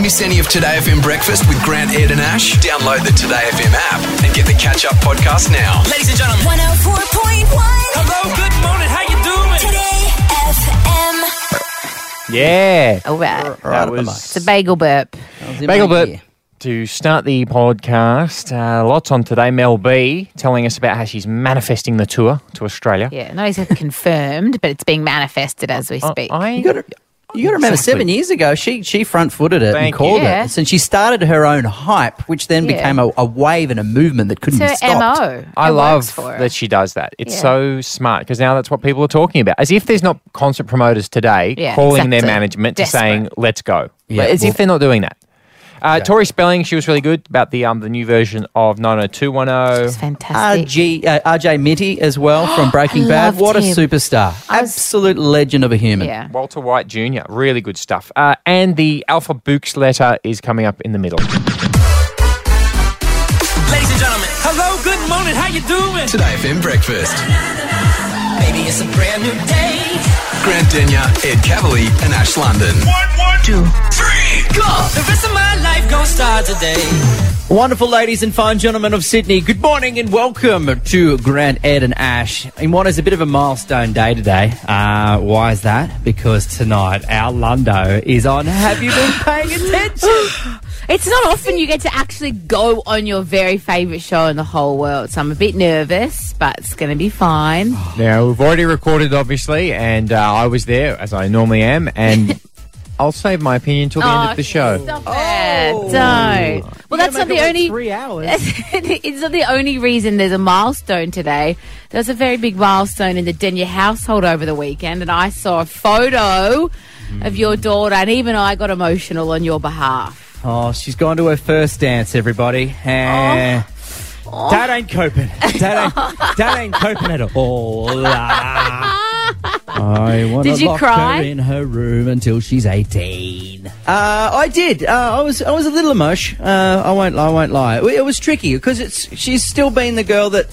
Miss any of Today FM breakfast with Grant, Ed, and Ash? Download the Today FM app and get the catch up podcast now. Ladies and gentlemen. 104.1 Hello, good morning. How you doing? Today FM. Yeah. All right. That up the was mic. It's a bagel burp. Bagel Burp to start the podcast. Uh, lots on today. Mel B telling us about how she's manifesting the tour to Australia. Yeah, not exactly confirmed, but it's being manifested as we I- speak. I, You got to. You got to remember, Exactly. seven years ago, she she front footed it Thank and called you. Yeah. it, and she started her own hype, which then Yeah. became a, a wave and a movement that couldn't it's be her stopped. MO. I It love for her. that she does that. It's Yeah. so smart because now that's what people are talking about. As if there's not concert promoters today Yeah, calling their exactly. management to Desperate. saying, let's go. Yeah, As well- if they're not doing that. Uh, Tori Spelling, she was really good about the um the new version of 90210. It's fantastic. RG, uh, RJ Mitte as well from Breaking Bad. Loved What a superstar. Was- Absolute legend of a human. yeah. Walter White Jr., really good stuff. Uh, and the Alpha Bucks letter is coming up in the middle. Ladies and gentlemen. Hello, good morning. How you doing? Today FM breakfast. Baby, it's a brand new day. Grant Denyer, Ed Kavalee, and Ash London. Two, three, go. The rest of my life gonna start today. Wonderful ladies and fine gentlemen of Sydney, good morning and welcome to Grant, Ed and Ash. In what is a bit of a milestone day today. Uh, why is that? Because tonight our Lundo is on Have You Been Paying Attention? It's not often you get to actually go on your very favourite show in the whole world, so I'm a bit nervous, but it's going to be fine. Now, we've already recorded, obviously, and uh, I was there, as I normally am, and I'll save my opinion till the end of the show. Stop it. Don't. Well, that's not the only. Three hours. it's not the only reason there's a milestone today. There's a very big milestone in the Denyer household over the weekend, and I saw a photo of your daughter, and even I got emotional on your behalf. Oh, she's gone to her first dance, everybody. Eh, Dad ain't coping. Dad ain't, Dad ain't coping at all. Ah. I want Did to you lock cry? her in her room until she's eighteen. Uh, I did. Uh, I was. I was a little emotion. Uh, I won't. I won't lie. It, it was tricky because it's. She's still been the girl that.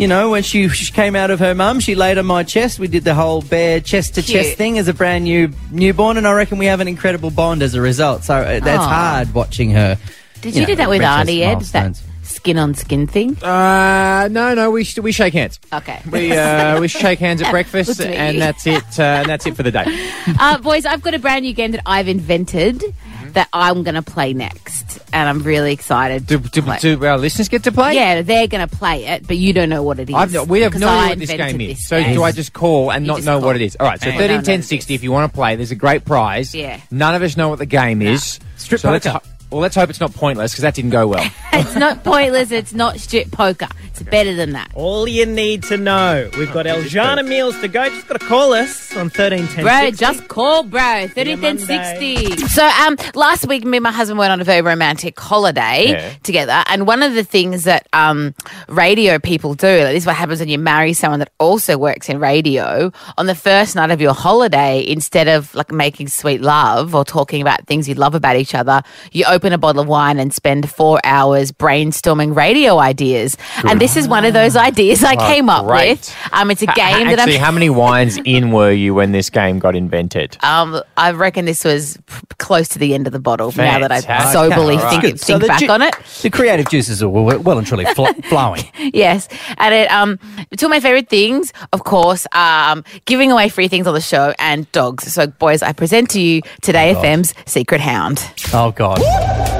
You know, when she, she came out of her mum, she laid on my chest. We did the whole bare chest to chest thing as a brand new newborn, and I reckon we have an incredible bond as a result. So uh, that's Aw. hard watching her. Did you you, know, do that with reach those Auntie Ed? That milestones. skin on skin thing? Uh, no, no, we, sh- we shake hands. Okay. We, uh, we shake hands at breakfast, Look at me. and that's it. Uh, and that's it for the day. uh, boys, I've got a brand new game that I've invented. Mm. that I'm going to play next, and I'm really excited. Do, to do, play. do our listeners get to play? Yeah, they're going to play it, but you don't know what it is. I've no, we have no idea what this game is. this So game. do I just call and You not just know call. what it is? All right. So Okay. thirteen, No, no, ten, sixty. If you want to play, there's a great prize. Yeah. None of us know what the game is. Strip so let's poker. ho- well, let's hope it's not pointless because that didn't go well. it's not pointless. It's not strip poker. It's better than that. All you need to know, we've got Eljana meals to go. Just got to call us on thirteen ten. Bro, just call bro. Thirty ten sixty. So um last week me and my husband went on a very romantic holiday Yeah. together and one of the things that um radio people do, like this is what happens when you marry someone that also works in radio, on the first night of your holiday, instead of like making sweet love or talking about things you love about each other, you open a bottle of wine and spend four hours brainstorming radio ideas. And this is one of those ideas I came up great. with. Um it's a Ha- game that Actually, I'm how many wines in were you when this game got invented? Um, I reckon this was p- close to the end of the bottle. Now that I Fantastic. soberly Okay, think, Good. it, So the back ju- on it. The creative juices are well, well and truly fl- flowing. Yes, and it um two of my favorite things, of course, um giving away free things on the show and dogs. So, boys, I present to you today FM's Secret Hound. Oh God you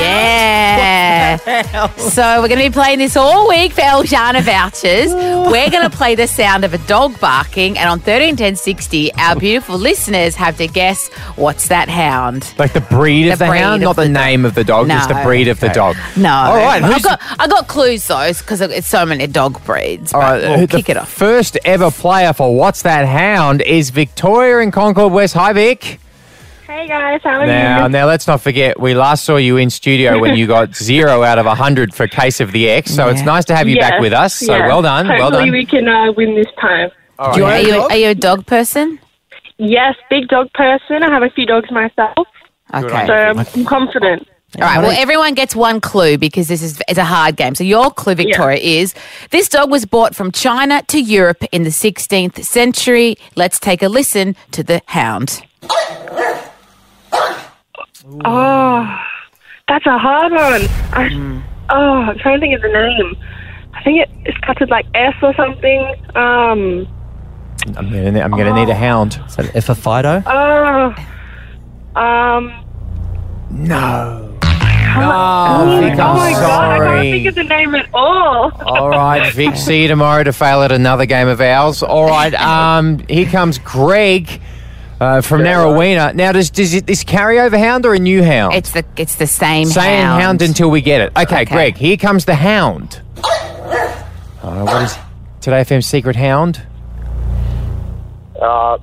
Yeah. so we're going to be playing this all week for Eljana vouchers. We're going to play the sound of a dog barking, and on thirteen ten sixty, our beautiful listeners have to guess what's that hound. Like the breed of The the, breed hound, of not the, the dog. name of the dog, just the No. breed of the dog. No. All right. I who's- got I got clues though, because it's so many dog breeds. All right, but we'll who- kick it off. First ever player for What's That Hound is Victoria in Concord West. Hi, Vic. Hey guys, how are Now, you? now let's not forget, we last saw you in studio when you got zero out of a hundred for Case of the X. So it's nice to have you back with us. So yes. well done, well Hopefully done. we can uh, win this time. All Do you. Are you, are you a dog person? Yes, big dog person. I have a few dogs myself, Okay. so I'm, I'm confident. All right. Well, everyone gets one clue because this is it's a hard game. So your clue, Victoria, is this dog was brought from China to Europe in the 16th century. Let's take a listen to the hound. Oh, that's a hard one. I, Hmm. Oh, I'm trying to think of the name. I think it, it starts with like S or something. Um, I'm gonna, I'm gonna need a hound. Is that F Fido? oh, um, No. oh, Oh, Vic, oh I'm my god, I can't think of the name at all. All right, Vic, see you tomorrow to fail at another game of ours. All right, um, here comes Greg uh, from Narraweena. Now, does, does it, this carryover hound or a new hound? It's the it's the same Same hound. hound. until we get it. Okay, Okay. Greg, here comes the hound. Uh, what is Today FM's secret hound? Uh,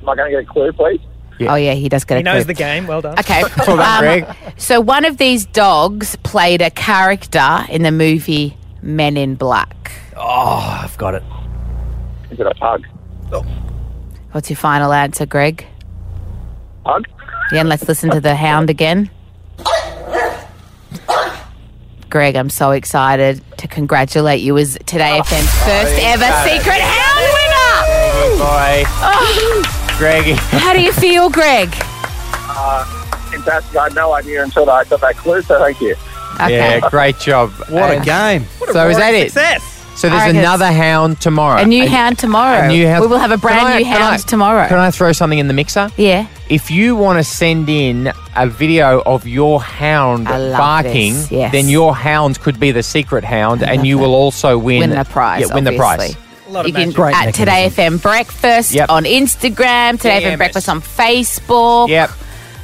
am I going to get a clue, please? Oh yeah, he does get a clue. He a knows clue. the game. Well done. Okay. Well done, um, Greg. So one of these dogs played a character in the movie Men in Black. Oh, I've got it. Is it a pug? What's your final answer, Greg? Pug? Yeah, and let's listen to the hound again. Greg, I'm so excited to congratulate you as Today oh, FM's first ever secret hound winner. Boy. Oh. Greggy. How do you feel, Greg? Fantastic. I had no idea until I got that clue, so thank you. Okay. Yeah, great job. What a And game. So is that it? Success. So there's reckon another hound tomorrow. A new hound tomorrow. A new hound. We will have a brand I- new can hound I- tomorrow. Can I throw something in the mixer? yeah. If you want to send in a video of your hound barking, yes. then your hound could be the secret hound, and you will also win, Win the prize. Yeah, win the prize. You can magic. Great at Today. FM Breakfast Yep. on Instagram, Today Damn FM it. Breakfast on Facebook. Yep.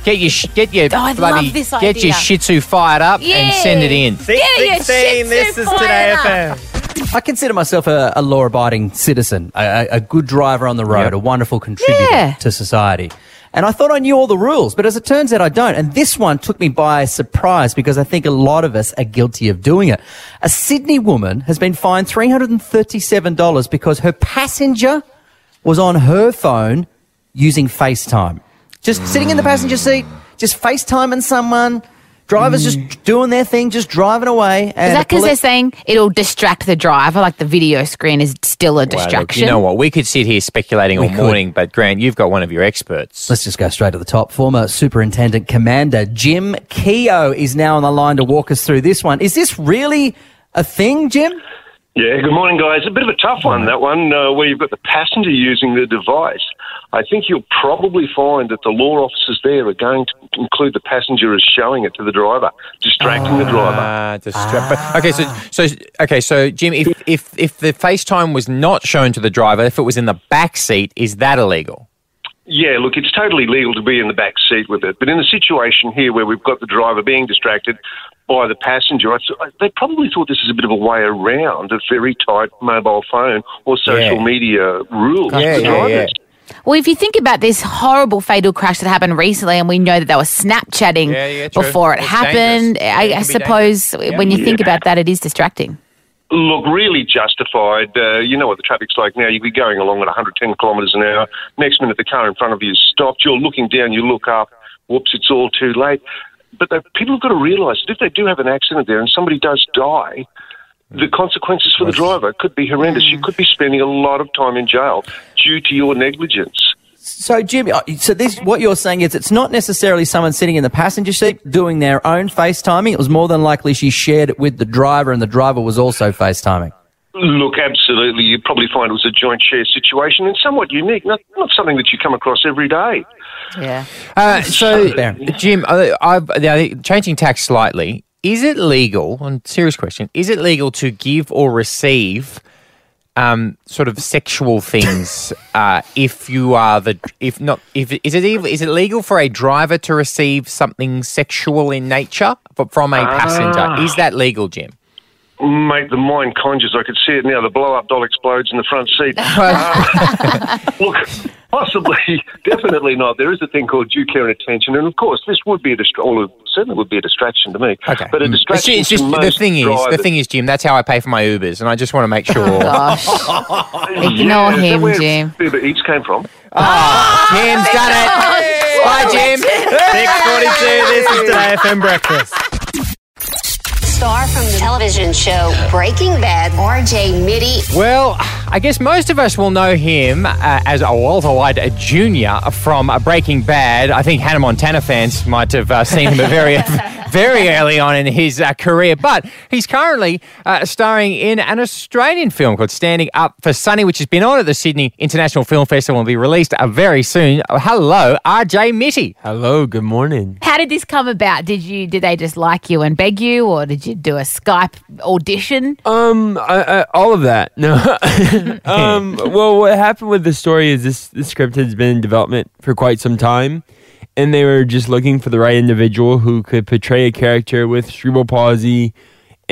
Get your sh- get your Oh, I bloody love this get idea. your Shih Tzu fired up and send it in. Six Yeah, yeah, sixteen. shit, This is super Today fire. FM. I consider myself a, a law-abiding citizen, a, a, a good driver on the road, Yep. a wonderful contributor Yeah. to society. And I thought I knew all the rules, but as it turns out, I don't. And this one took me by surprise because I think a lot of us are guilty of doing it. A Sydney woman has been fined $337 because her passenger was on her phone using FaceTime. Just sitting in the passenger seat, just FaceTiming someone. Drivers just mm. doing their thing, just driving away. Is that because poli- they're saying it'll distract the driver? Like the video screen is still a Well, look, distraction. you know what? We could sit here speculating We all could. morning, but Grant, you've got one of your experts. Let's just go straight to the top. Former Superintendent Commander Jim Keogh is now on the line to walk us through this one. Is this really a thing, Jim? Yeah, good morning, guys. A bit of a tough one, that one, uh, where you've got the passenger using the device. I think you'll probably find that the law officers there are going to include the passenger as showing it to the driver, distracting the driver. Ah, distra- but- okay, so so okay, so Jim, if if if the FaceTime was not shown to the driver, if it was in the back seat, is that illegal? Yeah, look, it's totally legal to be in the back seat with it, but in the situation here where we've got the driver being distracted by the passenger, I th- they probably thought this is a bit of a way around a very tight mobile phone or social Yeah. media rules Yeah, for yeah, drivers. Well, if you think about this horrible fatal crash that happened recently, and we know that they were Snapchatting Yeah, yeah, before it It's happened, dangerous. I, Yeah, I suppose dangerous. when you Yeah. think about that, it is distracting. Look, really justified. Uh, you know what the traffic's like now. You'd be going along at 110 kilometres an hour. Next minute, the car in front of you is stopped. You're looking down. You look up. Whoops! It's all too late. But they, people have got to realise that if they do have an accident there and somebody does die, the consequences for the driver could be horrendous. You could be spending a lot of time in jail due to your negligence. So, Jim, uh, so this what you're saying is it's not necessarily someone sitting in the passenger seat doing their own FaceTiming. It was more than likely she shared it with the driver, and the driver was also FaceTiming. Look, absolutely. You'd probably find it was a joint share situation and somewhat unique, not, not something that you come across every day. Yeah. Uh, so, Baron. Jim, uh, I've, uh, changing tack slightly. Is it legal? On serious question, is it legal to give or receive um, sort of sexual things uh, if you are the if not if is it ev- is it legal for a driver to receive something sexual in nature from a passenger? Is that legal, Jim? Mate, the mind conjures. I could see it now. The blow up doll explodes in the front seat. Uh, look, possibly, definitely not. There is a thing called due care and attention, and of course, this would be a distraction. Certainly would be a distraction to me. Okay, but a Mm. distraction. It's, just to the most thing is the thing is, Jim. That's how I pay for my Ubers, and I just want to make sure. Gosh. Yeah, Ignore is that him, where Jim. Uber Eats came from. Jim's done it. Bye, Jim. Six forty-two. This is Today FM Breakfast. Star from the television show Breaking Bad, RJ Mitte. Well, I guess most of us will know him uh, as a Walter White Jr. from uh, Breaking Bad. I think Hannah Montana fans might have uh, seen him very, very early on in his uh, career. But he's currently uh, starring in an Australian film called Standing Up for Sunny, which has been on at the Sydney International Film Festival and will be released uh, very soon. Uh, hello, RJ Mitte. Hello, good morning. How did this come about? Did you did they just like you and beg you, or did you do a Skype audition? Um, I, I, all of that. No. um, well, what happened with the story is this: the script has been in development for quite some time, and they were just looking for the right individual who could portray a character with cerebral palsy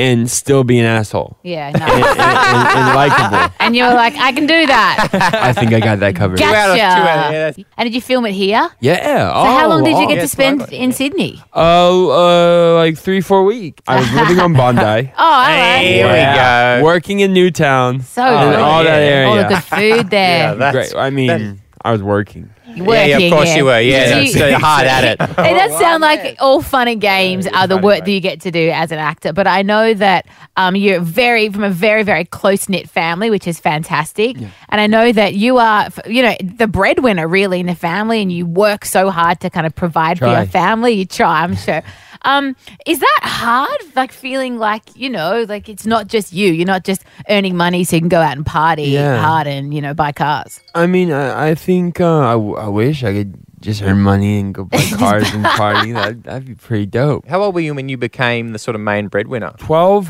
and still be an asshole Yeah, and, no. and, and, and likable. and you were like, I can do that. I think I got that covered. Gotcha. And did you film it here? Yeah. So how long did you get oh, to spend in Sydney? Oh, uh, like three, four weeks. I was living on Bondi. Oh, all right. Here we go. Working in Newtown. So and good. all that area. All the good food there. Great. I mean, I was working. Yeah, yeah, of course you were. Yeah, Did that's you- uh, hard at it. It does sound like all fun and games are the work that you get to do as an actor. But I know that um, you're very from a very very close knit family, which is fantastic. And I know that you are, you know, the breadwinner really in the family, and you work so hard to kind of provide for your family. You try, I'm sure. Um, is that hard? Like feeling like you know, like it's not just you. You're not just earning money so you can go out and party Yeah. hard and you know buy cars. I mean, I, I think uh, I, w- I wish I could just earn money and go buy cars and party. That, that'd be pretty dope. How old were you when you became the sort of main breadwinner? 12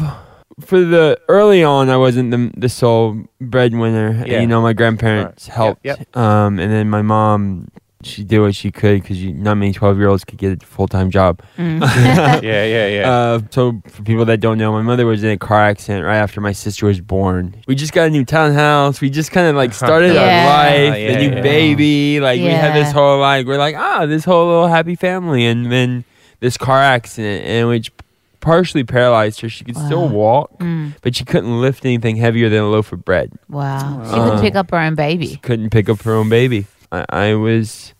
for the early on i wasn't the, the sole breadwinner Yeah. you know my grandparents Right. helped Yep, um and then my mom she did what she could because not many 12 year olds could get a full-time job yeah, yeah, yeah. uh, so for people that don't know my mother was in a car accident right after my sister was born we just got a new townhouse we just kind of like started Yeah. our life Yeah, a new yeah. baby like we had this whole like we're like ah this whole little happy family and then this car accident and which partially paralyzed her she could still walk Mm. but she couldn't lift anything heavier than a loaf of bread Wow, she couldn't Uh, pick up her own baby. couldn't pick up her own baby. I, I was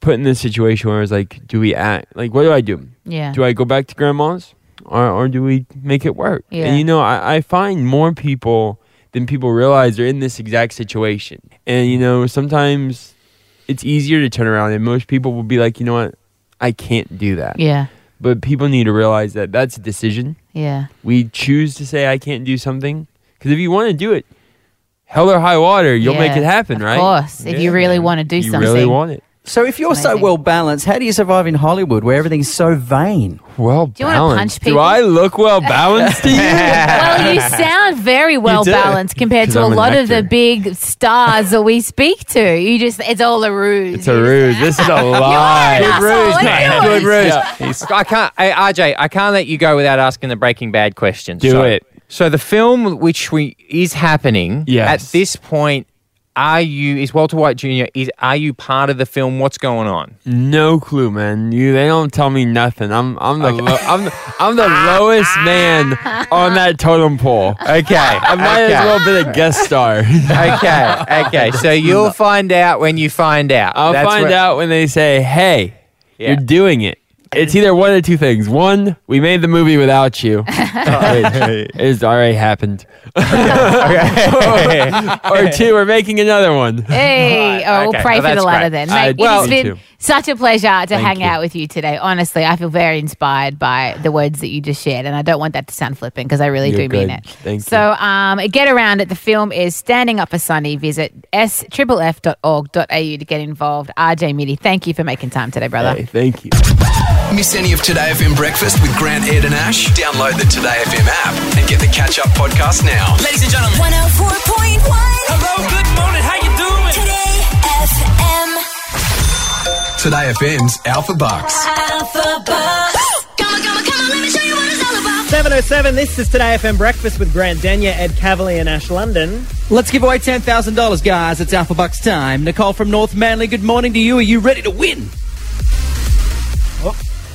put in this situation where I was like, do we act? Like, what do I do? Yeah. Do I go back to grandma's or, or do we make it work? Yeah. And you know, I, I find more people than people realize are in this exact situation. And, you know, sometimes it's easier to turn around and most people will be like, you know what? I can't do that. Yeah. But people need to realize that that's a decision. Yeah. We choose to say I can't do something because if you want to do it, hell or high water, you'll make it happen, right? Of course, if you really want to do you something. really want it. So if you're so Amazing. well balanced, how do you survive in Hollywood where everything's so vain? Well do you wanna punch balanced. people? Do I look well balanced to you? well, you sound very well do. balanced compared 'Cause to a I'm an lot of the actor. big stars that we speak to. You just, it's all a ruse. It's a ruse. This is a lie. Good ruse, mate. Good ruse. I can't, hey, RJ. I can't let you go without asking the Breaking Bad questions. Do so, it. So the film, which we is happening Yes. at this point, are you? Is Walter White Jr. Is are you part of the film? What's going on? No clue, man. You they don't tell me nothing. I'm I'm the lo- I'm I'm the lowest man on that totem pole. Okay, I might as well be a guest star. okay, okay. So you'll find out when you find out. I'll That's find what- out when they say, "Hey, Yeah. you're doing it." It's either one of two things. One, we made the movie without you, which is already happened. or two, we're making another one. Hey, oh, we'll okay. pray Well, for the that's latter great. then. I- Mate, well- it's Me been too. such a pleasure to Thank hang you. out with you today. Honestly, I feel very inspired by the words that you just shared, and I don't want that to sound flippant because I really You're do mean good. it. Thank so, um, get around it. The film is Standing Up for Sunny. Visit sfff.org.au to get involved. RJ Mitte, thank you for making time today, brother. Hey, thank you. Miss any of Today FM breakfast with Grant, Ed, and Ash? Download the Today FM app and get the catch up podcast now. Ladies and gentlemen. 104.1 Hello, good morning. How you doing? Today FM. Today FM's Alpha Bucks. Alpha Bus. Come on, come on, come on, let me show you what it's all about. 707, this is Today FM Breakfast with Grant Denyer, Ed Kavalee, and Ash London. Let's give away $10,000, guys. It's Alpha Bucks time. Nicole from North Manly, good morning to you. Are you ready to win?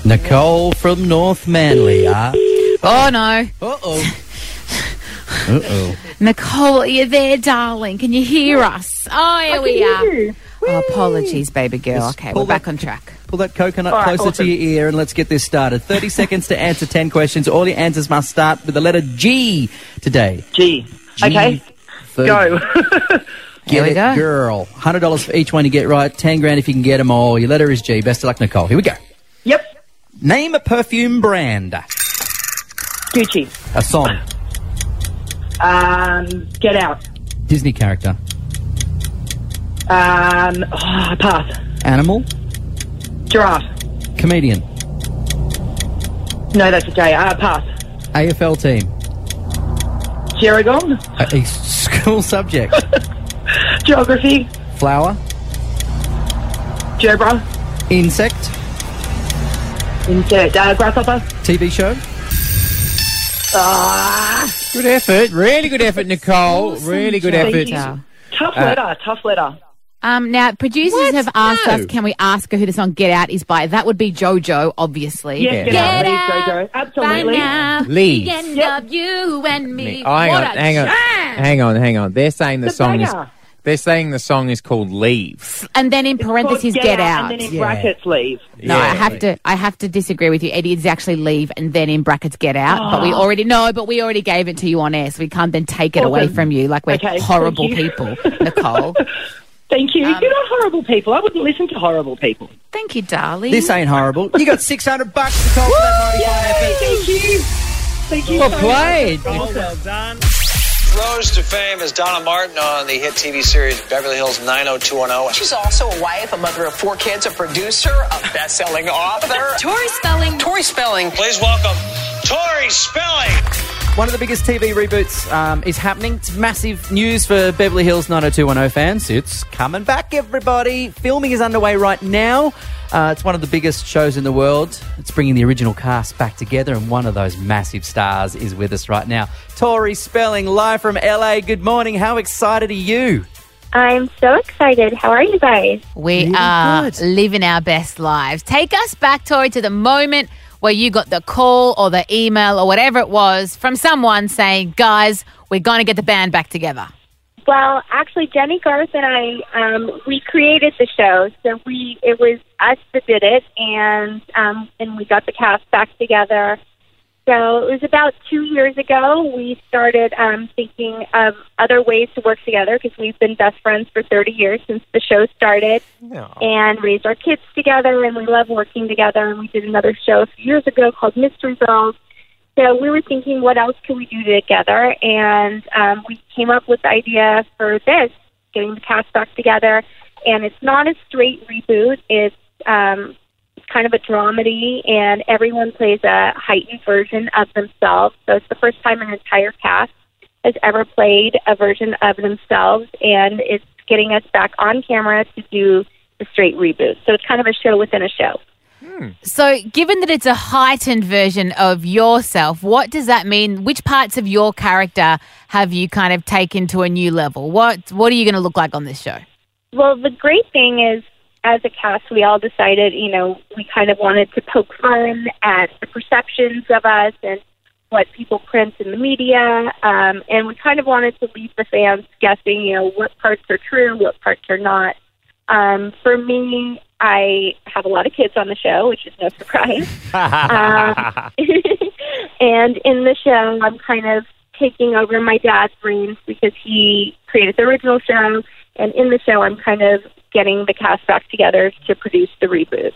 Nicole from North Manly. Uh Oh, no. Uh oh. Uh oh. Nicole, are you there, darling? Can you hear us? Oh, here we are. Oh, apologies, baby girl. Just okay, pull we're back that- on track. Pull that coconut All right, closer awesome. to your ear and let's get this started. 30 seconds to answer 10 questions. All your answers must start with the letter G today. G. Okay. for Go. Get we it, go. girl. $100 for each one you get right. 10 grand if you can get them all. Your letter is G. Best of luck, Nicole. Here we go. Yep. Name a perfume brand. Gucci. A song. Um, get out. Disney character. Um, oh, pass. Animal. Giraffe. Comedian. No, that's a J. Uh, pass. AFL team. Geragong. A, a school subject. Geography. Flower. Gerbera. Insect. Insect. Uh, grasshopper. TV show. Ah. Good effort. Really good effort, Nicole. Really good effort. you. Tough Uh, letter. Tough letter. Um, now, producers have asked us, can we ask her who the song Get Out is by? That would be JoJo, obviously. Yes, get, out, please, Jojo. Absolutely. now. Leave. The end of you and me. Oh, hang What on, a hang on, hang on, hang on. They're saying the It's a song is. Banger. They're saying the song is called "Leave." And then in parentheses, Get get, Out, out. and then in brackets, leave. No, I have to. I have to disagree with you. Eddie. It's actually leave and then in brackets get out. But we Oh. already know. But we already gave it to you on air, so we can't then take it away Awesome. from you like we're Okay, horrible you. people, Nicole. Thank you. Um, You're not horrible people. I wouldn't listen to horrible people. Thank you, darling. This ain't horrible. You got 600 bucks to call for that 95 effort. Thank you. Thank you. Well so played. much. well done. Rose to fame as Donna Martin on the hit TV series Beverly Hills 90210. She's also a wife, a mother of four kids, a producer, a best-selling author. Tori Spelling. Tori Spelling. Please welcome Tori Spelling. One of the biggest TV reboots um, is happening. It's massive news for Beverly Hills 90210 fans. It's coming back, everybody. Filming is underway right now. Uh, it's one of the biggest shows in the world. It's bringing the original cast back together, and one of those massive stars is with us right now. Tori Spelling, live from LA. Good morning. How excited are you? I'm so excited. How are you guys? We Really are good. living our best lives. Take us back, Tori, to the moment where you got the call or the email or whatever it was from someone saying, "Guys, we're going to get the band back together." Well, actually, Jennie Garth and I, um, we created the show, so we it was us that did it, and um, and we got the cast back together. So it was about two years ago. We started um, thinking of other ways to work together because we've been best friends for 30 years since the show started, and raised our kids together, and we love working together. And we did another show a few years ago called Mystery Girls. So we were thinking, what else could we do together? And um, we came up with the idea for this, getting the cast back together. And it's not a straight reboot. It's um, kind of a dramedy, and everyone plays a heightened version of themselves. So it's the first time an entire cast has ever played a version of themselves, and it's getting us back on camera to do the straight reboot. So it's kind of a show within a show. So, given that it's a heightened version of yourself, what does that mean? Which parts of your character have you kind of taken to a new level? What What are you going to look like on this show? Well, the great thing is, as a cast, we all decided, you know, we kind of wanted to poke fun at the perceptions of us and what people print in the media, um, and we kind of wanted to leave the fans guessing, you know, what parts are true, what parts are not. Um, for me, I have a lot of kids on the show, which is no surprise. um, and in the show, I'm kind of taking over my dad's reins because he created the original show. And in the show, I'm kind of getting the cast back together to produce the reboot.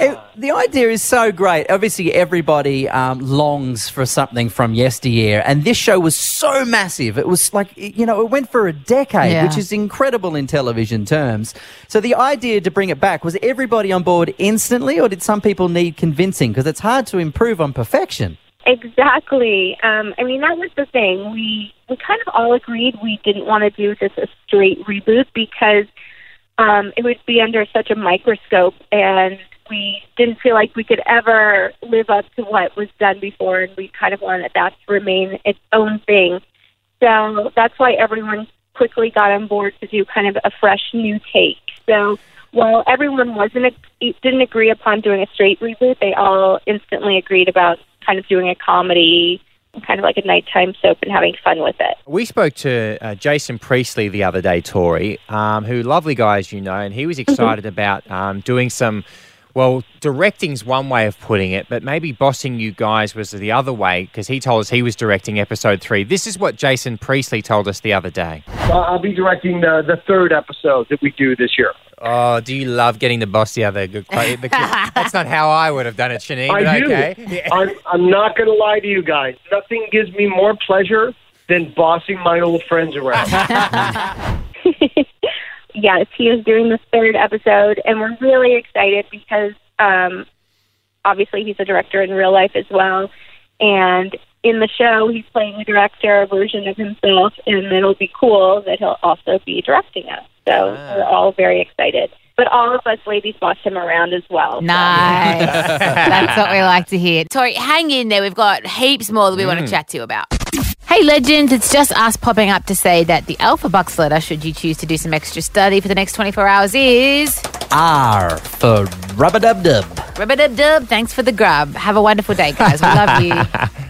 It- the idea is so great. Obviously, everybody um, longs for something from yesteryear, and this show was so massive. It was like, you know, it went for a decade, Yeah. which is incredible in television terms. So, the idea to bring it back was everybody on board instantly, or did some people need convincing? Because it's hard to improve on perfection. Exactly. Um, I mean, that was the thing. We we kind of all agreed we didn't want to do just a straight reboot because um, it would be under such a microscope, and we didn't feel like we could ever live up to what was done before, and we kind of wanted that to remain its own thing. So that's why everyone quickly got on board to do kind of a fresh new take. So while everyone wasn't didn't agree upon doing a straight reboot, they all instantly agreed about kind of doing a comedy kind of like a nighttime soap and having fun with it. We spoke to uh, Jason Priestley the other day, Tori, um, who lovely guy as you know, and he was excited about um, doing some. Well, directing's one way of putting it, but maybe bossing you guys was the other way because he told us he was directing episode three. This is what Jason Priestley told us the other day. Uh, I'll be directing the, the third episode that we do this year. Oh, do you love getting the boss the other? Good quote? Because that's not how I would have done it, Shanine. but I do. okay. I'm, I'm not going to lie to you guys. Nothing gives me more pleasure than bossing my old friends around. yes, he is doing the third episode, and we're really excited because um, obviously he's a director in real life as well. And in the show, he's playing a director version of himself, and it'll be cool that he'll also be directing us. So we're all very excited. But all of us ladies boss him around as well. so- Nice. That's what we like to hear. Tori, hang in there. We've got heaps more that we want to mm. chat to you about. Hey, legends, it's just us popping up to say that the Alpha Bucks letter, should you choose to do some extra study for the next 24 hours, is R for rubber dub dub. rubber dub dub. Thanks for the grub. Have a wonderful day, guys. We love you.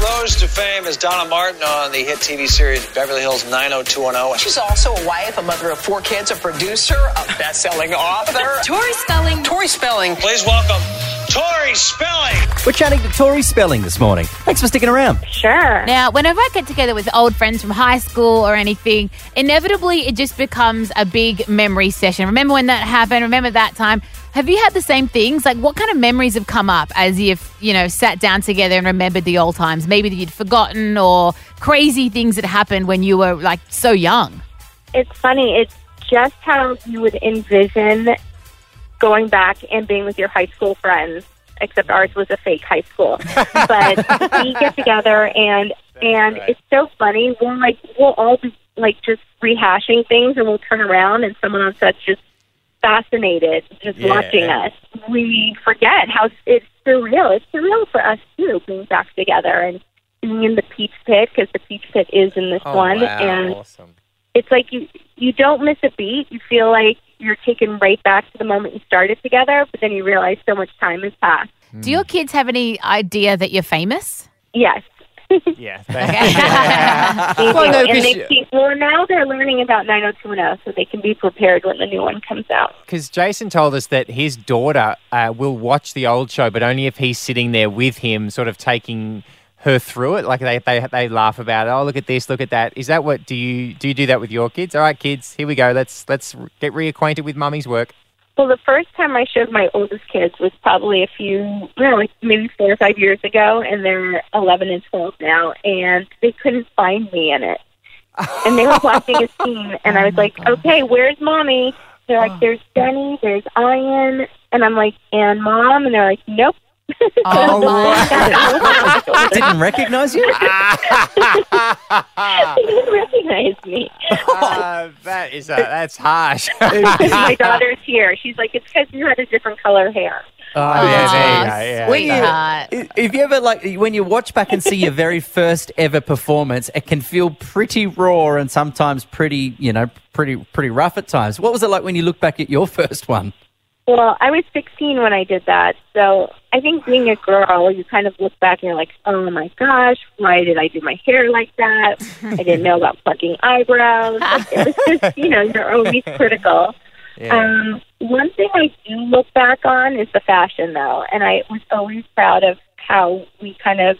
Rose to fame as Donna Martin on the hit TV series Beverly Hills 90210. She's also a wife, a mother of four kids, a producer, a best-selling author. Tori Spelling. Tori Spelling. Please welcome Tori Spelling. We're chatting to Tori Spelling this morning. Thanks for sticking around. Sure. Now, whenever I get together with old friends from high school or anything, inevitably it just becomes a big memory session. Remember when that happened? Remember that time? Have you had the same things? Like, what kind of memories have come up as you've, you know, sat down together and remembered the old times? Maybe that you'd forgotten or crazy things that happened when you were like so young. It's funny. It's just how you would envision going back and being with your high school friends, except ours was a fake high school. but we get together and and it's so funny. We'll like we'll all be like just rehashing things, and we'll turn around and someone on set's just fascinated, just Yeah. watching us. We forget how it's surreal. It's surreal for us too, being back together and being in the Peach Pit because the Peach Pit is in this Oh, one, wow. and awesome. It's like you you don't miss a beat. You feel like you're taken right back to the moment you started together, but then you realize so much time has passed. Do your kids have any idea that you're famous? Yes. Yeah. They Well, no, and 'cause they keep, well, now they're learning about 90210, so they can be prepared when the new one comes out. Because Jason told us that his daughter uh, will watch the old show, but only if he's sitting there with him, sort of taking her through it. Like they, they they laugh about, it. oh look at this, look at that. Is that what do you do? You do that with your kids? All right, kids, here we go. Let's let's get reacquainted with mummy's work. Well, the first time I showed my oldest kids was probably a few, no, like maybe four or five years ago, and they're 11 and 12 now, and they couldn't find me in it. And they were watching a scene, and I was like, okay, where's mommy? They're like, there's Jenny, there's Ian, and I'm like, and mom? And they're like, nope. Oh, what Didn't recognize you? they didn't recognize me. Uh, that is uh, that's harsh. my daughter's here. She's like, it's because you had a different color hair. Oh, yeah, there you go, yeah. When you- Sweetheart. if you ever like when you watch back and see your very first ever performance, it can feel pretty raw and sometimes pretty, you know, pretty pretty rough at times. What was it like when you look back at your first one? Well, I was 16 when I did that. So I think being a girl, you kind of look back and you're like, oh my gosh, why did I do my hair like that? I didn't know about plucking eyebrows. Like, it was just, you know, you're always critical. Um, one thing I do look back on is the fashion, though, and I was always proud of how we kind of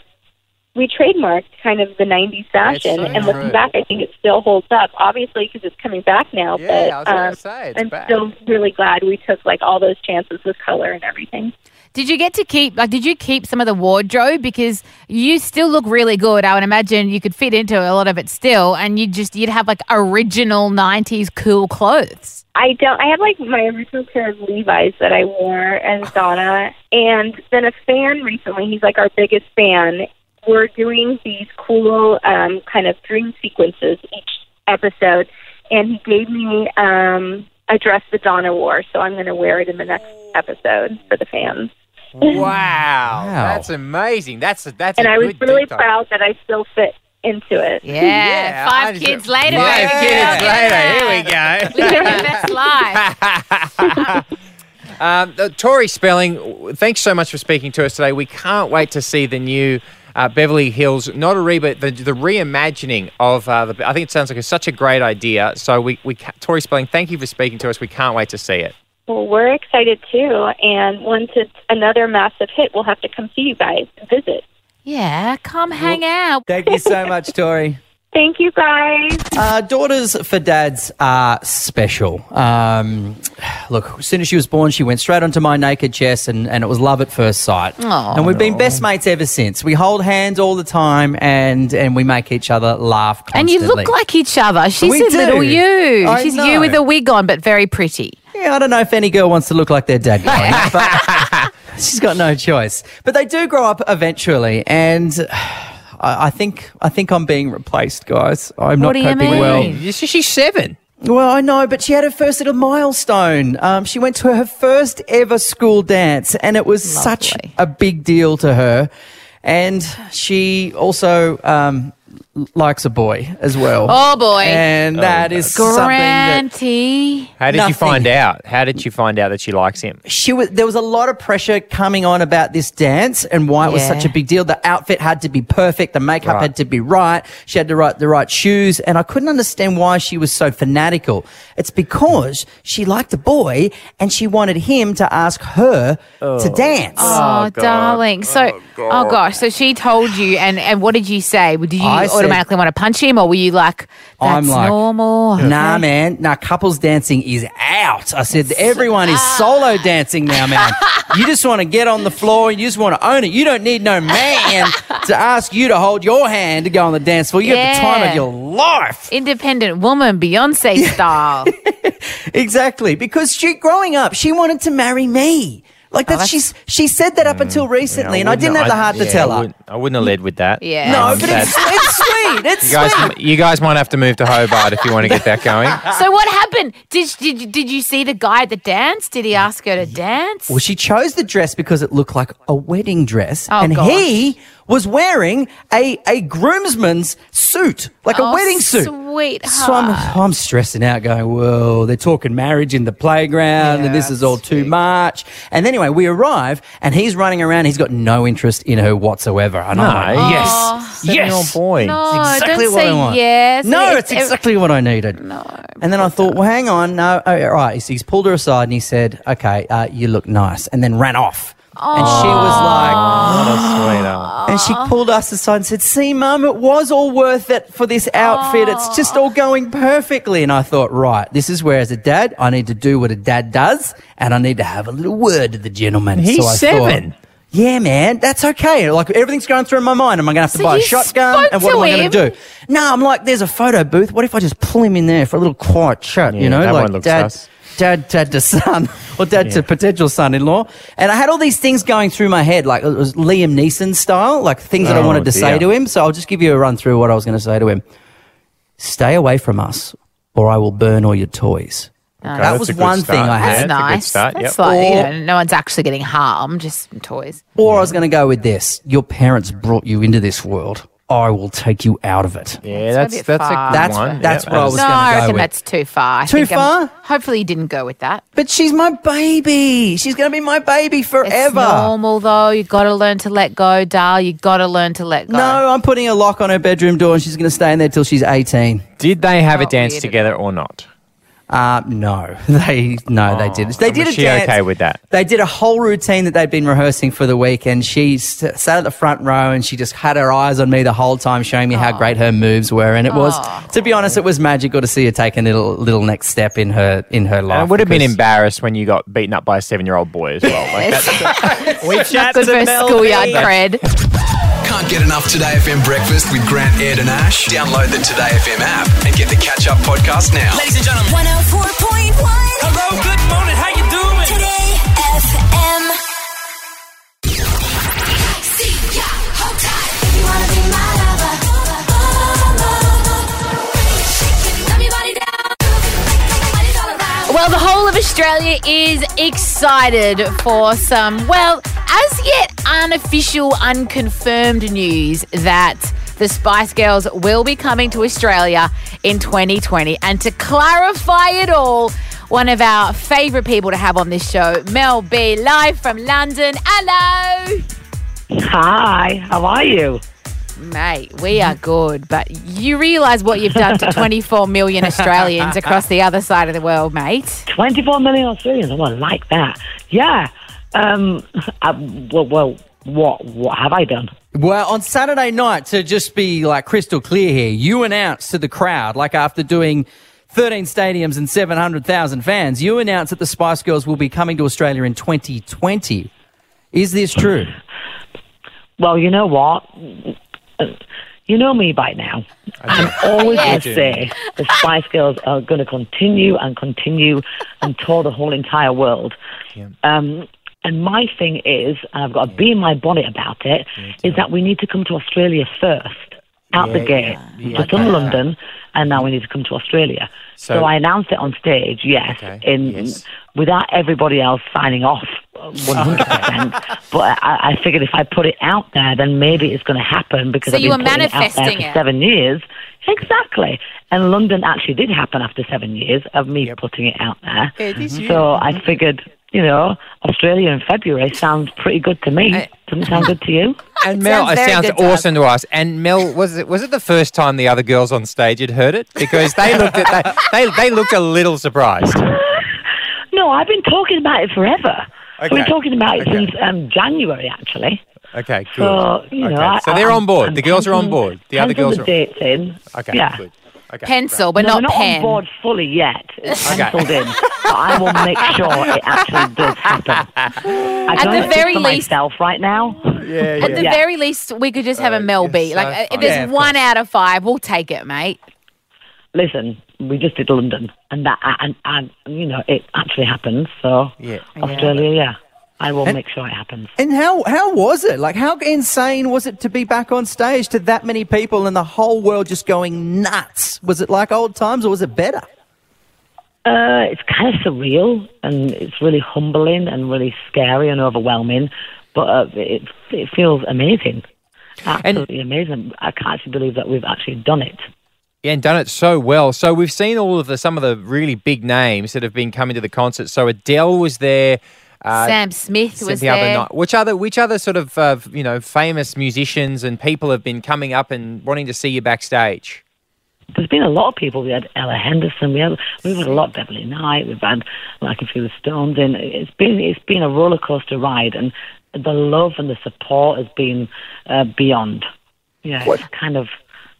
we trademarked kind of the '90s fashion. so and looking true. back, I think it still holds up. Obviously, because it's coming back now. Yeah, but I was um, say, it's I'm back. still really glad we took like all those chances with color and everything. Did you get to keep like did you keep some of the wardrobe because you still look really good. I would imagine you could fit into a lot of it still and you just you'd have like original 90s cool clothes. I don't. I had like my original pair of Levi's that I wore as Donna, and then a fan recently. He's like our biggest fan. We're doing these cool um, kind of dream sequences each episode, and he gave me um, a dress the Donna wore, so I'm going to wear it in the next episode for the fans. Wow, wow. that's amazing. That's a, that's and a I was good really deep proud that I still fit into it. Yeah, Yeah, I five just- kids later. Five baby. kids Yeah. later. Here we go. Living your best life. Um, uh, Tori Spelling, thanks so much for speaking to us today. We can't wait to see the new uh, Beverly Hills, not a reboot, the, the reimagining of uh, the. I think it sounds like a, such a great idea. So we, we, Tori Spelling, thank you for speaking to us. We can't wait to see it. Well, we're excited too, and once it's another massive hit, we'll have to come see you guys and visit. Yeah, come hang out. Thank you so much, Tori. Thank you, guys. Uh, daughters for dads are special. Um, look, as soon as she was born, she went straight onto my naked chest, and, and it was love at first sight. Aw. and we've been best mates ever since. We hold hands all the time, and and we make each other laugh. And you look like each other. She's We a little you. I She's know. you with a wig on, but very pretty. Yeah, I don't know if any girl wants to look like their dad, Colin, but she's got no choice. But they do grow up eventually, and I, I think I think I'm being replaced, guys. I'm not What do you coping mean? well. She's seven. Well, I know, but she had her first little milestone. Um, she went to her first ever school dance, and it was such a big deal to her. And she also um, likes a boy as well. Oh, boy. And oh, that is something that Granty. How did you Nothing. find out? How did you find out that she likes him? she was there was a lot of pressure coming on about this dance and why it was Yeah. such a big deal. The outfit had to be perfect, the makeup Right. had to be right. She had to write the right shoes, and I couldn't understand why she was so fanatical. It's because she liked a boy and she wanted him to ask her to oh. dance. Oh, oh darling. So, oh, gosh. So she told you, and, and what did you say? Did you I said- automatically want to punch him, or were you like, that's I'm like, normal? Nah, man. Nah, couples dancing is out. I said, everyone is solo dancing now, man. you just want to get on the floor and you just want to own it. You don't need no man to ask you to hold your hand to go on the dance floor. You have the time of your life. Independent woman, Beyonce style. Exactly. Because she, growing up, she wanted to marry me. Like Oh, she's, she said that up until recently, and I didn't have the heart to yeah, tell I her. wouldn't, I wouldn't have led with that. Yeah. No, Um, but it's, it's sweet. It's you guys, sweet. you guys might have to move to Hobart if you want to get that going. so what happened? Did, did, you- did you see the guy at the dance? Did he ask her to dance? Well, she chose the dress because it looked like a wedding dress, Oh, and gosh. he was wearing a a groomsman's suit, like a Oh, wedding suit. Sweetheart. So I'm, I'm stressing out, going, "Whoa, they're talking marriage in the playground, and this is all too much." And anyway, we arrive, and he's running around. He's got no interest in her whatsoever. And No, I'm like, "Yes, Oh. yes, boy. no, it's exactly don't what say I want." yes. No, It's- it's exactly what I needed. No. And then I thought, well, hang on, no, oh, all right. So he's pulled her aside and he said, "Okay, uh, you look nice," and then ran off. And she was like, What a sweetheart. and she pulled us aside and said, See, Mum, it was all worth it for this outfit. It's just all going perfectly. And I thought, right, this is where, as a dad, I need to do what a dad does, and I need to have a little word to the gentleman. He's so I seven. Thought, yeah, man, that's okay. Like everything's going through in my mind. Am I going to have to So buy a you shotgun? spoke And what to am I going him? to do? No, I'm like, there's a photo booth. What if I just pull him in there for a little quiet chat? Yeah, you know, that like one looks dad, sus. Dad, dad to son, or dad to potential son-in-law. And I had all these things going through my head, like it was Liam Neeson style, like things that I Oh, wanted to say to him. So I'll just give you a run through what I was going to say to him. Stay away from us, or I will burn all your toys. No, that was one start. thing I had. That's that's a good nice. start, That's yep. like, you know, no one's actually getting harmed, just some toys. Or I was going to go with this: Your parents brought you into this world. I will take you out of it. Yeah, That's that's bit that's a far. good That's- one. that's Yeah, what I was No, gonna I go reckon with. that's too far. I Too think, far? hopefully you didn't go with that. But she's my baby. She's going to be my baby It's forever. normal though. You got to learn to let go, Dal. You got to learn to let go. No, I'm putting a lock on her bedroom door and she's going to stay in there till she's 18. Did they have a oh, dance together or not? Uh, no, they no, they didn't. They did was a she dance. okay with that? They did a whole routine that they'd been rehearsing for the week, and she s- sat at the front row and she just had her eyes on me the whole time, showing me how great her moves were. And it was, to be honest, it was magical to see her take a little little next step in her in her life. And I would have been embarrassed when you got beaten up by a seven-year-old boy as well. Like that's, We chat good to for schoolyard B. cred. Can't get enough Today FM breakfast with Grant, Ed, and Ash? Download the Today FM app and get the catch up podcast now. Ladies and gentlemen. 104.1 Hello, good morning. How you doing? Today FM. See ya, hold tight. If you wanna be my lover. Shake your body down. Body's all around. Well, the whole of Australia is excited for some, well, as yet unofficial, unconfirmed news that the Spice Girls will be coming to Australia in 2020. And to clarify it all, one of our favourite people to have on this show, Mel B, live from London. Hello. Hi, how are you? Mate, we are good, but you realise what you've done to 24 million Australians across the other side of the world, mate. 24 million Australians. Oh, I like that. Yeah. Um. I, well, well, what what have I done? Well, on Saturday night, to just be like crystal clear here, you announced to the crowd, like after doing 13 stadiums and 700,000 fans, you announced that the Spice Girls will be coming to Australia in 2020. Is this true? Well, you know what? You know me by now. I'm always going to say the Spice Girls are going to continue and continue and tour the whole entire world. Um, and my thing is, and I've got to be in my bonnet about it, is that we need to come to Australia first, out the gate. yeah. Just done London, and now we need to come to Australia. So, So- I announced it on stage, yes, in without everybody else signing off, one hundred percent. But I, I figured if I put it out there, then maybe it's going to happen because So I've you been were putting it out there for it. seven years. Exactly. And London actually did happen after seven years of me putting it out there. Yeah, this year. so I figured, you know, Australia in February sounds pretty good to me. Doesn't sound good to you? And Mel, it sounds awesome to us. And Mel, was it was it the first time the other girls on stage had heard it? Because they looked at they they, they looked a little surprised. No, I've been talking about it forever. I've been talking about it Okay. since um, January, actually. Okay, good. So, you know, okay. I- so they're I'm- on board. I'm the girls are on board. The other girls the are dates in. Okay, Yeah. good. Okay. Pencil, but no, not we're not pen. on board fully yet. It's Okay. penciled in. But I will make sure it actually does happen. I At the very for least- myself right now. Yeah, At the very least, we could just have a Mel beat. Like, uh, if there's Yeah, of one out of five, we'll take it, mate. Listen, we just did London, and that, and, and you know, it actually happened. So yeah, Australia, yeah, I will make sure it happens. And how how was it? Like how insane was it to be back on stage to that many people and the whole world just going nuts? Was it like old times or was it better? Uh, it's kind of surreal and it's really humbling and really scary and overwhelming, but uh, it it feels amazing, absolutely amazing. I can't actually believe that we've actually done it. Yeah, and done it so well. So we've seen all of the some of the really big names that have been coming to the concert. So Adele was there. Uh, Sam Smith was the other there. night. Which other which other sort of uh, you know famous musicians and people have been coming up and wanting to see you backstage? There's been a lot of people. We had Ella Henderson. We had we've had a lot. Beverley Knight. We've had like a few of the Stones. In it's been it's been a roller coaster ride, and the love and the support has been uh, beyond. Yeah, it's kind of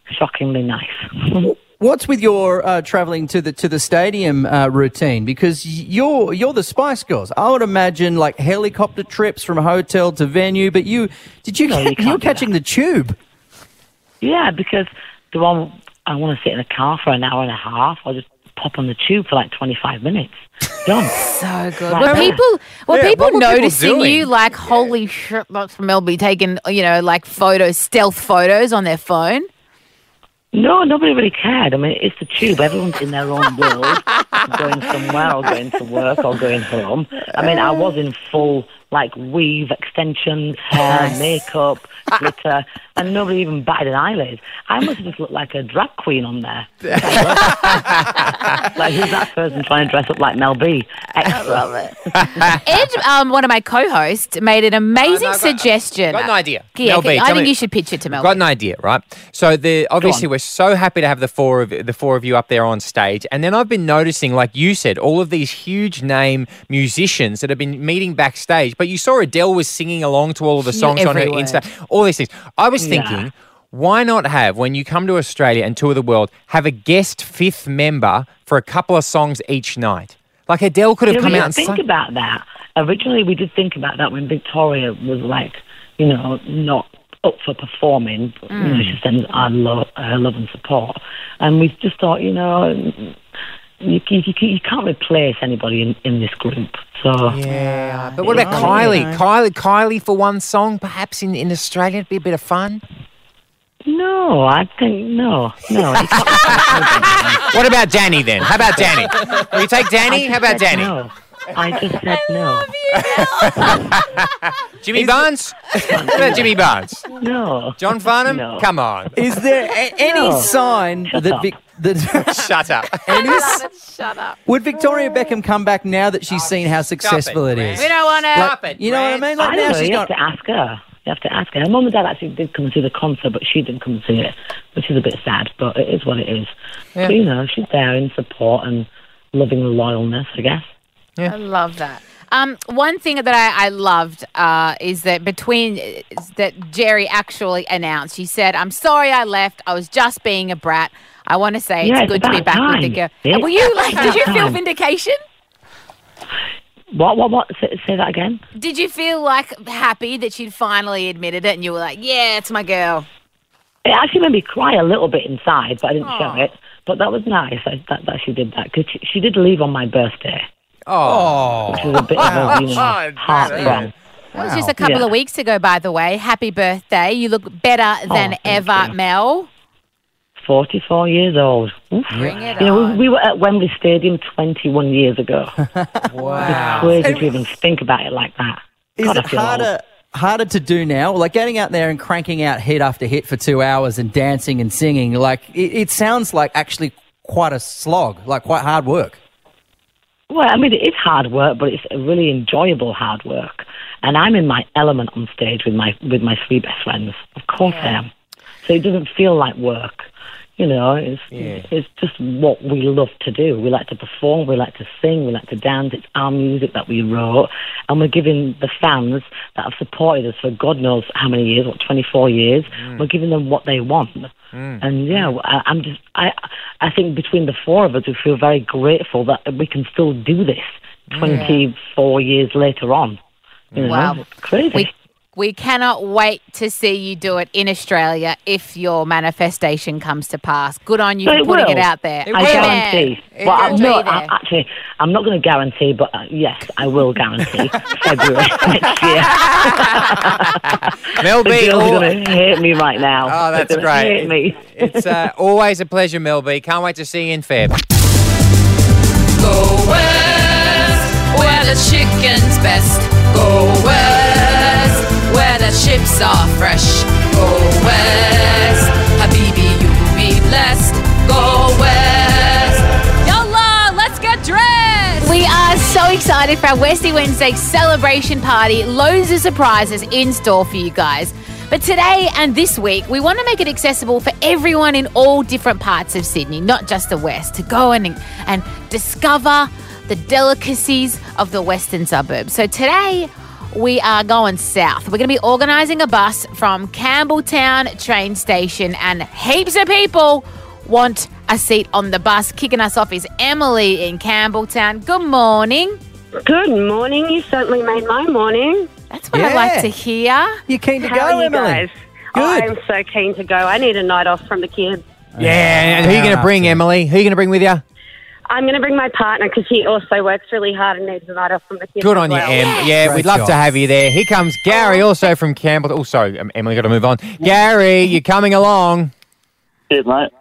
shockingly nice. What's with your uh, traveling to the to the stadium uh, routine? Because you're you're the Spice Girls. I would imagine like helicopter trips from hotel to venue. But you did you, No, you you were can't catching the tube? Yeah, because the one I want to sit in a car for an hour and a half. I'll just pop on the tube for like 25 minutes. Done. so good. Like Were that. people were Yeah, people were noticing doing? you like holy shit? That's from Mel taking you know like photos, stealth photos on their phone. No, nobody really cared. I mean, it's the tube. Everyone's in their own world, going somewhere or going to work or going home. I mean, I was in full like weave extensions, hair, Nice. makeup, glitter, and nobody even batted an eyelid. I must have just looked like a drag queen on there. like who's that person trying to dress up like Mel B? Extra. I love it. Ed, um, one of my co-hosts, made an amazing I've got- suggestion. got an idea. Yeah, Mel B, I tell think me- you should pitch it to Mel. I've got an idea, right? So the obviously we're so happy to have the four of the four of you up there on stage, and then I've been noticing, like you said, all of these huge name musicians that have been meeting backstage. But you saw Adele was singing along to all of the Knew songs on her every Insta, all these things. I was Yeah. thinking. Why not have, when you come to Australia and tour the world, have a guest fifth member for a couple of songs each night? Like Adele could have Yeah, come out and think sung. about that. Originally, we did think about that when Victoria was like, you know, not up for performing. You know, Mm. she sends our love, her love and support, and we just thought, you know, you, you, you, you can't replace anybody in, in this group. So yeah, But what about Yeah, Kylie? you know. Kylie, Kylie for one song, perhaps in, in Australia, it'd be a bit of fun. No, I think no, no. What about Dannii then? How about Dannii? Will you take Dannii? How about Dannii? No. I just said no. Jimmy Barnes? What Jimmy Barnes? No. John Farnham? Come on. Is there a- any No. sign Shut that up. Vic, that Shut up. any s- Shut up. would Victoria Beckham come back now that she's oh, seen how successful it is? We don't want to. Like, it, you know what I mean? Like I now don't know. she's You not. have to ask her. You have to ask her. Her mum and dad actually did come and see the concert, but she didn't come and see it, which is a bit sad, but it is what it is. Yeah. So, you know, she's there in support and loving loyalness, I guess. I love that. Um, one thing that I, I loved uh, is that between is that Geri actually announced. She said, "I'm sorry I left. I was just being a brat. I want to say Yeah, it's it's good to be about back with the girl." It's Were you like? Did you feel time. vindication? What, what, what? Say, say that again? Did you feel like happy that she'd finally admitted it, and you were like, "Yeah, it's my girl." It actually made me cry a little bit inside, but I didn't show it. But that was nice I, that, that she did that because she, she did leave on my birthday. Oh, which was a bit of a you know, heartburn. That was just a couple Yeah. of weeks ago, by the way. Happy birthday! You look better oh, than Oh, thank ever, you. Mel. 44 years old. Oof. Bring it You know, we, we were at Wembley Stadium 21 years ago. Wow. It's crazy to even think about it like that. Is God, I it feel old. harder harder to do now? Like getting out there and cranking out hit after hit for two hours and dancing and singing. Like it, it sounds like actually quite a slog, like quite hard work. Well, I mean, it is hard work, but it's a really enjoyable hard work. And I'm in my element on stage with my with my three best friends. Of course I am. So it doesn't feel like work. You know, it's it's just what we love to do. We like to perform, we like to sing, we like to dance. It's our music that we wrote, and we're giving the fans that have supported us for God knows how many years, what twenty four years. Mm. We're giving them what they want. Mm. And yeah, I, I'm just I I think between the four of us, we feel very grateful that we can still do this twenty four years later on. You know, Wow. it's crazy. We, we cannot wait to see you do it in Australia if your manifestation comes to pass. Good on you So for it putting will. it out there. I guarantee. It Well, I, will no, be there. I, actually, I'm not going to guarantee, but uh, yes, I will guarantee February next year. Mel the B, girls all- are going to hate me right now. Oh, that's great. Hate me. It's uh, always a pleasure, Mel B. Can't wait to see you in Feb. Go west, where the chicken's best. Go west, our Westy Wednesday celebration party. Loads of surprises in store for you guys. But today and this week, we want to make it accessible for everyone in all different parts of Sydney, not just the West, to go and, and discover the delicacies of the Western suburbs. So today, we are going south. We're going to be organising a bus from Campbelltown train station, and heaps of people want a seat on the bus. Kicking us off is Emily in Campbelltown. Good morning. Good morning. You certainly made my morning. That's what I like to hear. You're keen to How go, are you Emily? guys? I'm so keen to go. I need a night off from the kids. Yeah, and who are you going to bring, Emily? Who are you going to bring with you? I'm going to bring my partner because he also works really hard and needs a night off from the kids. Good as on you, well. Em. Yeah, Great we'd love to job. have you there. Here comes Gary, also from Campbell. Oh, sorry, um, Emily, got to move on. Gary, you're coming along. Cheers, mate.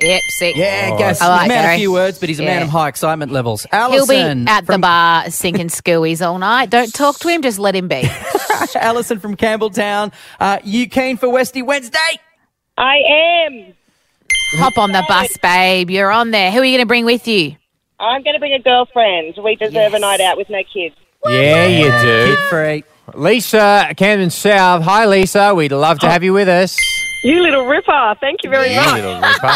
Yep, see. Yeah, Oh, guess I like he's a man Gary. few words, but he's a man Yeah. of high excitement levels. He'll be Alison at the from, bar sinking skewies all night. Don't talk to him, just let him be. Alison from Campbelltown. Uh, you keen for Westy Wednesday? I am. Hop on the bus, babe. You're on there. Who are you going to bring with you? I'm going to bring a girlfriend. We deserve a night out with no kids. Yeah, you do. Kid free. Lisa, Camden South. Hi, Lisa. We'd love to have you with us. You little ripper. Thank you very You much. little ripper.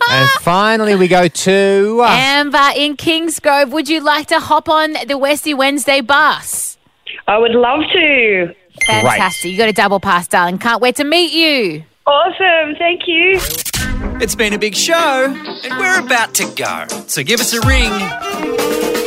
and finally, we go to. uh, Amber in Kingsgrove. Would you like to hop on the Westy Wednesday bus? I would love to. Fantastic. You got a double pass, darling. Can't wait to meet you. Awesome. Thank you. It's been a big show, and we're about to go. So give us a ring for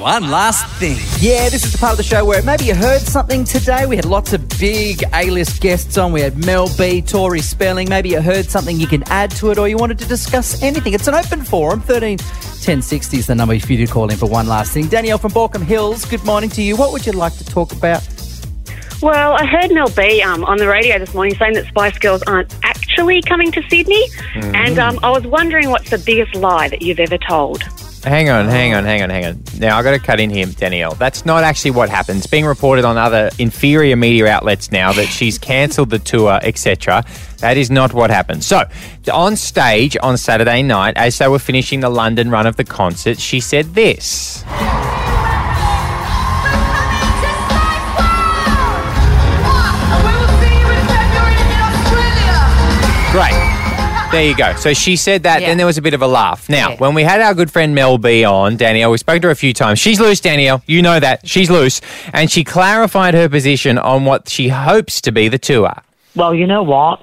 one last thing. Yeah, this is the part of the show where maybe you heard something today. We had lots of big A-list guests on. We had Mel B, Tori Spelling. Maybe you heard something you can add to it or you wanted to discuss anything. It's an open forum. 13 1060 is the number for you to call in for one last thing. Danielle from Baulkham Hills, good morning to you. What would you like to talk about? Well, I heard Mel B um, on the radio this morning saying that Spice Girls aren't actually coming to Sydney. Mhm. And um, I was wondering what's the biggest lie that you've ever told? hang on, hang on, hang on, hang on. Now I got to cut in here, Danielle. That's not actually what happened. Being reported on other inferior media outlets now that she's cancelled the tour, etc. That is not what happened. So, on stage on Saturday night, as they were finishing the London run of the concert, she said this. Great. There you go. So she said that, Yeah. then there was a bit of a laugh. Now, when we had our good friend Mel B on, Danielle, we spoke to her a few times. She's loose, Danielle. You know that. She's loose. And she clarified her position on what she hopes to be the tour. Well, you know what?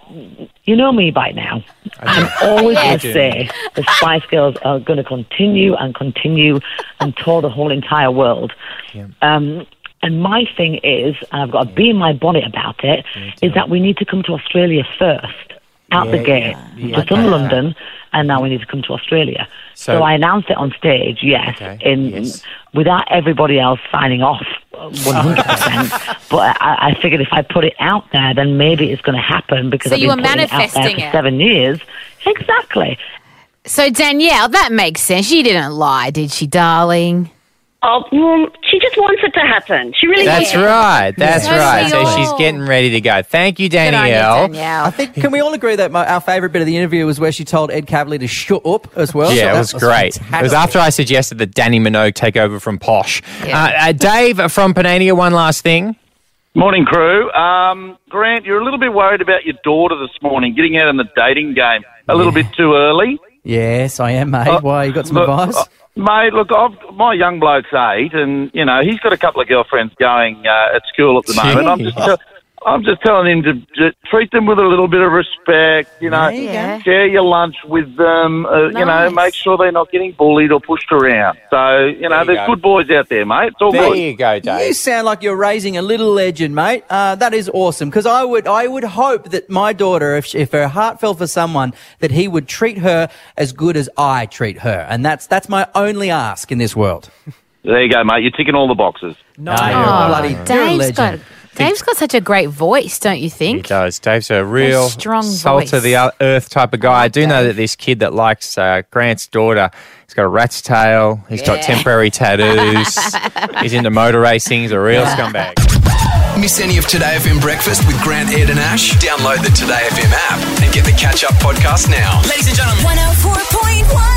You know me by now. I'm always going to say the Spice Girls are going to continue and continue and tour the whole entire world. Um, and my thing is, and I've got to be in my bonnet about it, is that we need to come to Australia first, out the gate. yeah. Just done Okay. London, and now we need to come to Australia. So- So, I announced it on stage, yes, in without everybody else signing off, one hundred percent. But I, I figured if I put it out there, then maybe it's going to happen because So I've you been were putting it out there for it. seven years. Exactly. So Danielle, that makes sense. She didn't lie, did she, darling? Oh, well, she just wants it to happen. She really That's wants right. That's So right. So she's getting ready to go. Thank you, Danielle. I think can we all agree that my, our favourite bit of the interview was where she told Ed Kavalee to shut up as well? yeah, So it that was great. It was after I suggested that Dannii Minogue take over from Posh. Uh, uh, Dave from Panania, one last thing. Morning, crew. Um, Grant, you're a little bit worried about your daughter this morning, getting out in the dating game a little bit too early. Yes, I am, mate. Uh, Why? You got some look, advice? Mate, look, I've, my young bloke's eight, and you know he's got a couple of girlfriends going uh, at school at the moment. I'm just. I'm just telling him to, to treat them with a little bit of respect. You know, There you go. share your lunch with them. Uh, You know, Nice. make sure they're not getting bullied or pushed around. So you know, you there's go. good boys out there, mate. It's all There good. you go, Dave. You sound like you're raising a little legend, mate. Uh, that is awesome because I would, I would hope that my daughter, if, she, if her heart fell for someone, that he would treat her as good as I treat her, and that's that's my only ask in this world. There you go, mate. You're ticking all the boxes. No, you're a bloody, you're a Dave's got legend. Dave's got such a great voice, don't you think? He does. Dave's a real strong salt voice. of the earth type of guy. I do know that this kid that likes uh, Grant's daughter, he's got a rat's tail. He's got temporary tattoos. he's into motor racing. He's a real scumbag. Miss any of Today FM breakfast with Grant, Ed, and Ash? Download the Today FM app and get the catch up podcast now. Ladies and gentlemen, 104.1